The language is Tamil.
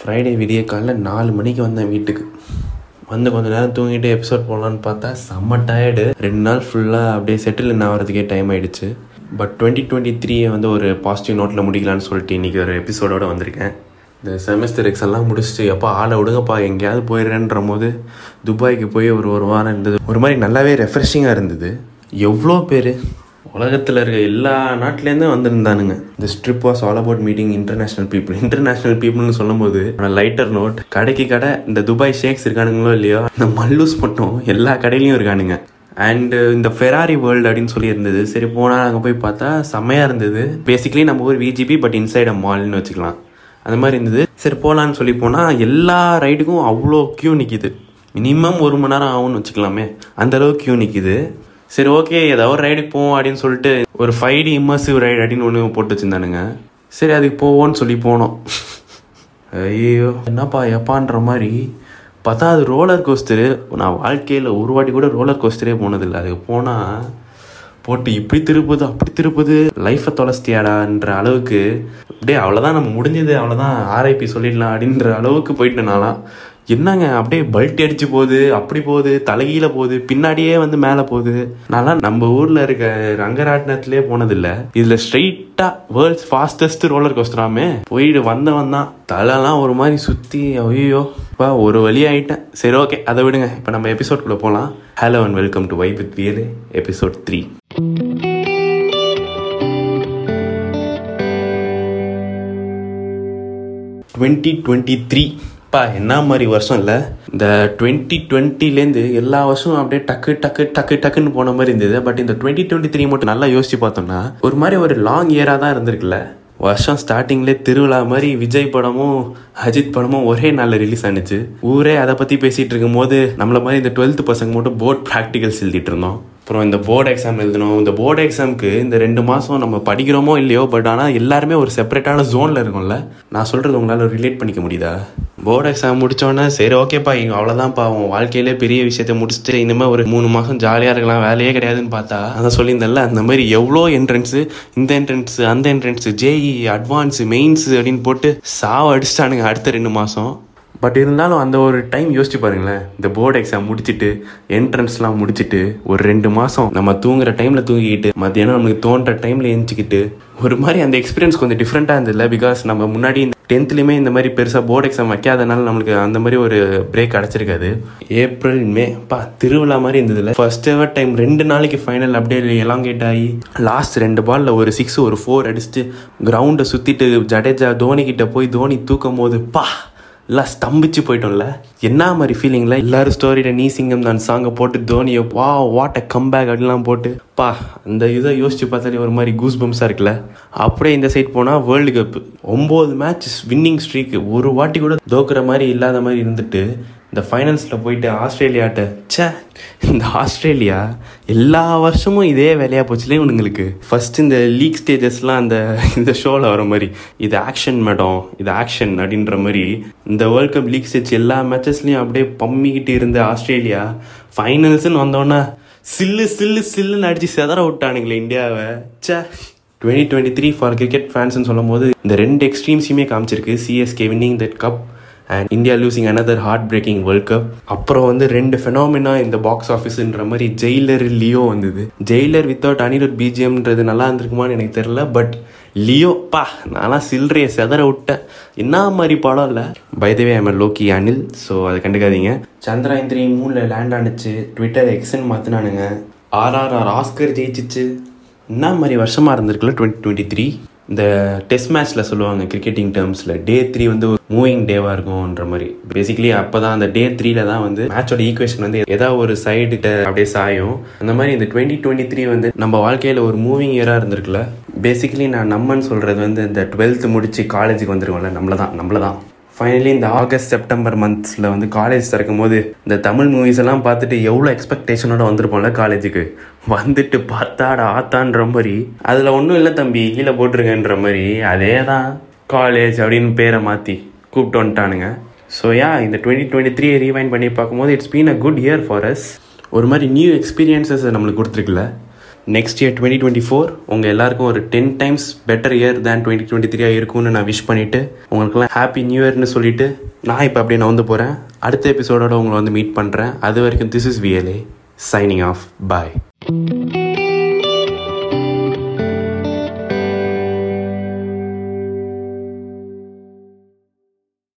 ஃப்ரைடே விடிய காலைல நாலு மணிக்கு வந்தேன் வீட்டுக்கு. வந்து கொஞ்ச நேரம் தூங்கிட்டு எபிசோட் போடலான்னு பார்த்தா செம்ம டயர்டு ரெண்டு நாள் ஃபுல்லாக அப்படியே செட்டில் என்ன ஆகிறதுக்கே டைம் ஆயிடுச்சு. பட் டுவெண்ட்டி டுவெண்ட்டி த்ரீயை வந்து ஒரு பாசிட்டிவ் நோட்டில் முடிக்கலான்னு சொல்லிட்டு இன்றைக்கி ஒரு எபிசோடோடு வந்திருக்கேன். இந்த செமஸ்டர் எக்ஸ் எல்லாம் முடிச்சுட்டு எப்போ ஆளை விடுங்கப்பா எங்கேயாவது போயிடுறேன்ற போது துபாய்க்கு போய் ஒரு ஒரு வாரம் இருந்தது. ஒரு மாதிரி நல்லாவே ரெஃப்ரெஷிங்காக இருந்தது. எவ்வளோ பேர்? உலகத்தில் இருக்க எல்லா நாட்டிலேருந்தும் வந்திருந்தானுங்க. இந்த trip was all about meeting international people international பீப்புள்னு சொல்லும்போது லைட்டர் நோட் கடைக்கு கடை இந்த துபாய் ஷேக்ஸ் இருக்கானுங்களோ இல்லையோ இந்த மல்லூஸ் மட்டும் எல்லா கடையிலையும் இருக்கானுங்க. அண்டு uh, இந்த ஃபெராரி வேர்ல்டு அப்படின்னு சொல்லி இருந்தது சரி போனால் அங்கே போய் பார்த்தா செம்மையாக இருந்தது. பேசிக்கலி நம்ம ஊர் விஜிபி பட் இன்சைட் அ மால்னு வச்சுக்கலாம். அந்த மாதிரி இருந்தது. சரி போகலான்னு சொல்லி போனால் எல்லா ரைடுக்கும் அவ்வளோ க்யூ நிற்கிது மினிமம் ஒரு மணி நேரம் ஆகும்னு வச்சுக்கலாமே. அந்த அளவுக்கு க்யூ நிற்கிது சரி ஓகே ஏதாவது ஒரு ரைடுக்கு போவோம் அப்படின்னு சொல்லிட்டு ஒரு ஃபைவ் டி இம்மர்சிவ் ரைடு அப்படின்னு ஒன்று போட்டு வச்சுருந்தானுங்க. சரி அதுக்கு போவோன்னு சொல்லி போனோம். ஐயோ என்னப்பா எப்பான்ற மாதிரி. பார்த்தா அது ரோலர் கோஸ்டரு நான் வாழ்க்கையில் ஒரு வாட்டி கூட ரோலர் கோஸ்டரே போனதில்லை. அதுக்கு போனால் போட்டு இப்படி திருப்புது அப்படி திருப்புது. லைஃப்பை தொலைச்சிட்டியாடான்ற அளவுக்கு. அப்படியே அவ்வளோதான் நம்ம முடிஞ்சது அவ்வளோதான் ஆர்ஐபி சொல்லிடலாம் அப்படின்ற அளவுக்கு போயிட்டு நான்லாம். என்னங்க அப்படியே பல்ட் அடிச்சு போகுது அப்படி போகுது தலைகீழ போகுது பின்னாடியே வந்து மேலே போகுது. நான்லாம் நம்ம ஊரில் இருக்க ரங்கராட்டினத்திலே போனதில்லை. இதில் ஸ்ட்ரைட்டாக வேர்ல்ட்ஸ் ஃபாஸ்டஸ்ட் ரோலர் கோஸ்டராமே போயிட்டு வந்தவன் தான். தலைலாம் ஒரு மாதிரி சுற்றி ஐயோ இப்போ ஒரு வழி ஆயிட்டேன். சரி ஓகே அதை விடுங்க. இப்போ நம்ம எபிசோட்குள்ளே போகலாம் hello and welcome to vibe with wear episode three twenty twenty three அப்பா என்ன மாதிரி வருஷம் இல்லை? இந்த டுவெண்ட்டி டுவெண்ட்டிலேருந்து எல்லா வருஷமும் அப்படியே டக்கு டக்கு டக்கு டக்குன்னு போன மாதிரி இருந்தது. பட் இந்த டுவெண்ட்டி டுவெண்ட்டி த்ரீ மட்டும் நல்லா யோசிச்சு பார்த்தோம்னா ஒரு மாதிரி ஒரு லாங் இயராக தான் இருந்திருக்குல்ல. வருஷம் ஸ்டார்டிங்லே திருவிழா மாதிரி விஜய் படமும் அஜித் படமும் ஒரே நாளில் ரிலீஸ் ஆனிச்சு. ஊரே அதை பற்றி பேசிகிட்டு இருக்கும்போது நம்மள மாதிரி இந்த டுவெல்த்து பசங்க மட்டும் போர்ட் ப்ராக்டிகல்ஸ் எழுதிட்டு இருந்தோம். அப்புறம் இந்த போர்டு எக்ஸாம் எழுதணும். இந்த போர்டு எக்ஸாமுக்கு இந்த ரெண்டு மாதம் நம்ம படிக்கிறோமோ இல்லையோ பட் ஆனால் எல்லாருமே ஒரு செப்பரேட்டான ஜோனில் இருக்கும்ல. நான் சொல்கிறது உங்களால் ரிலேட் பண்ணிக்க முடியுதா? போர்டு எக்ஸாம் முடித்தோன்னே சரி ஓகேப்பா இங்கே அவ்வளோதான்ப்பா உன் வாழ்க்கையிலே பெரிய விஷயத்த முடிச்சுட்டு இனிமேல் ஒரு மூணு மாதம் ஜாலியாக இருக்கலாம் வேலையே கிடையாதுன்னு பார்த்தா? அதான் சொல்லியிருந்தேன்ல அந்த மாதிரி எவ்வளோ என்ட்ரன்ஸு இந்த என்ட்ரன்ஸு அந்த என்ட்ரன்ஸு ஜேஇ அட்வான்ஸு மெயின்ஸ் அப்படின்னு போட்டு சாவ அடிச்சிட்டானுங்க அடுத்த ரெண்டு மாதம் பட் இருந்தாலும் அந்த ஒரு டைம் யோசிச்சு பாருங்களேன். இந்த போர்டு எக்ஸாம் முடிச்சுட்டு என்ட்ரன்ஸ்லாம் முடிச்சுட்டு ஒரு ரெண்டு மாதம் நம்ம தூங்குற டைமில் தூங்கிக்கிட்டு மத்தியானம் நமக்கு தோன்ற டைமில் எழுந்திக்கிட்டு ஒரு மாதிரி அந்த எக்ஸ்பீரியன்ஸ் கொஞ்சம் டிஃப்ரெண்ட்டாக இருந்ததில்ல? பிகாஸ் நம்ம முன்னாடி இந்த டென்த்லேயுமே இந்த மாதிரி பெருசாக போர்டு எக்ஸாம் வைக்காதனால நம்மளுக்கு அந்த மாதிரி ஒரு பிரேக் கிடச்சிருக்காது ஏப்ரல் மே பா திருவிழா மாதிரி இருந்ததில்ல? ஃபர்ஸ்ட் எவர் டைம் ரெண்டு நாளைக்கு ஃபைனல் அப்படியே எலாங்கேட் ஆகி லாஸ்ட் ரெண்டு பாலில் ஒரு சிக்ஸ் ஒரு ஃபோர் அடிச்சுட்டு கிரவுண்டை சுற்றிட்டு ஜடேஜா தோனி கிட்ட போய் தோனி தூக்கும் போது பா எல்லாம் ஸ்தம்பிச்சு போயிட்டோம்ல. என்ன மாதிரி ஃபீலிங்ல எல்லாரும் ஸ்டோரியில நீ சிங்கம் தான் சாங்கை போட்டு தோனியை வா வாட் அ கம்பேக் அப்படிலாம் போட்டு. பா அந்த இதை யோசிச்சு பார்த்தாலே ஒரு மாதிரி கூஸ் பம்ஸாக இருக்குல்ல. அப்படியே இந்த சைட் போனால் வேர்ல்டு கப் ஒம்பது மேட்ச் வின்னிங் ஸ்ட்ரீக் ஒரு வாட்டி கூட தோக்குற மாதிரி இல்லாத மாதிரி இருந்துட்டு இந்த ஃபைனல்ஸில் போயிட்டு ஆஸ்திரேலியாட்ட ச்சே இந்த ஆஸ்திரேலியா எல்லா வருஷமும் இதே வேலையாக போச்சுலே இவனுங்களுக்கு. ஃபர்ஸ்ட் இந்த லீக் ஸ்டேஜஸ்லாம் அந்த இந்த ஷோவில் வர மாதிரி இது ஆக்ஷன் மேடம் இது ஆக்ஷன் அப்படின்ற மாதிரி இந்த வேர்ல்ட் கப் லீக் ஸ்டேஜ் எல்லா மேட்சஸ்லையும் அப்படியே பம்மிக்கிட்டு இருந்த ஆஸ்திரேலியா ஃபைனல்ஸ்னு வந்தோன்னே சில்லு சில்லு சில்லுன்னு அடிச்சு செதற விட்டானுங்களே இந்தியாவை. ச்சே. Twenty twenty three for cricket ஃபேன்ஸ்னு சொல்லும் போது இந்த ரெண்டு எக்ஸ்ட்ரீம்ஸையுமே காமிச்சிருக்கு. CSK winning that cup and India losing another heart breaking world cup அப்புறம் வந்து ரெண்டு ஃபெனாமினா இந்த பாக்ஸ் ஆஃபீஸ்ன்ற மாதிரி ஜெயிலர் லியோ வந்தது. ஜெயிலர் வித்தவுட் அனிருத் பிஜிஎம்ன்றது நல்லா இருந்திருக்குமான்னு எனக்கு தெரியல பட் லியோ பா நான்லாம் சில்லறையை செதற விட்டேன். என்ன மாதிரி படம் இல்லை. By the way I'm Lokki Anil so அதை கண்டுக்காதீங்க. சந்திராயன் த்ரீ மூணில் லேண்ட் ஆனிச்சு. ட்விட்டர் எக்ஸன் மாற்றினானுங்க ஆர்ஆர்ஆர் ஆஸ்கர் ஜெயிச்சிச்சு. என்ன மாதிரி வருஷமாக இருந்திருக்குல்ல டுவெண்ட்டி டுவெண்ட்டி த்ரீ இந்த டெஸ்ட் மேட்ச்சில் சொல்லுவாங்க கிரிக்கெட்டிங் டேர்ம்ஸில் டே த்ரீ வந்து ஒரு மூவிங் டேவாக இருக்கும்ன்ற மாதிரி. பேசிக்கலி அப்போ தான் அந்த டே த்ரீல தான் வந்து மேட்சோட ஈக்குவேஷன் வந்து ஏதாவது ஒரு சைடுகிட்ட அப்படியே சாயும். அந்த மாதிரி இந்த டுவெண்ட்டி டுவெண்ட்டி த்ரீ வந்து நம்ம வாழ்க்கையில் ஒரு மூவிங் இயராக இருந்திருக்குல்ல. பேசிக்கலி நான் நம்மன்னு சொல்கிறது வந்து இந்த டுவெல்த்து முடிச்சு காலேஜுக்கு வந்துருவோம்ல நம்மள தான் நம்மள தான் ஃபைனலி இந்த ஆகஸ்ட் செப்டம்பர் மந்த்ஸில் வந்து காலேஜ் திறக்கும் போது இந்த தமிழ் மூவிஸ் எல்லாம் பார்த்துட்டு எவ்வளோ எக்ஸ்பெக்டேஷனோட வந்திருப்போம்ல காலேஜுக்கு வந்துட்டு பார்த்தாடா ஆத்தான்ற மாதிரி. அதில் ஒன்றும் இல்லை தம்பி கீழே போட்டிருக்கேன்ற மாதிரி. அதே தான் காலேஜ் அப்படின்னு பேரை மாற்றி கூப்பிட்டு வந்துட்டானுங்க. ஸோ யா இந்த டுவெண்ட்டி டுவெண்ட்டி த்ரீ ரீவைண்ட் பண்ணி பார்க்கும்போது it's been a good year for us ஒரு மாதிரி நியூ எக்ஸ்பீரியன்சஸ் நம்மளுக்கு கொடுத்துருக்குல்ல. Next year twenty twenty four உங்கள் எல்லாருக்கும் ஒரு ten times better year than twenty twenty த்ரீயாக இருக்கும்னு நான் விஷ் பண்ணிவிட்டு உங்களுக்குலாம் ஹாப்பி நியூ இயர்னு சொல்லிட்டு நான் இப்போ அப்படியே நான் வந்து போகிறேன் அடுத்த எபிசோடோட உங்களை வந்து மீட் பண்ணுறேன் அது வரைக்கும் this is VLA signing off bye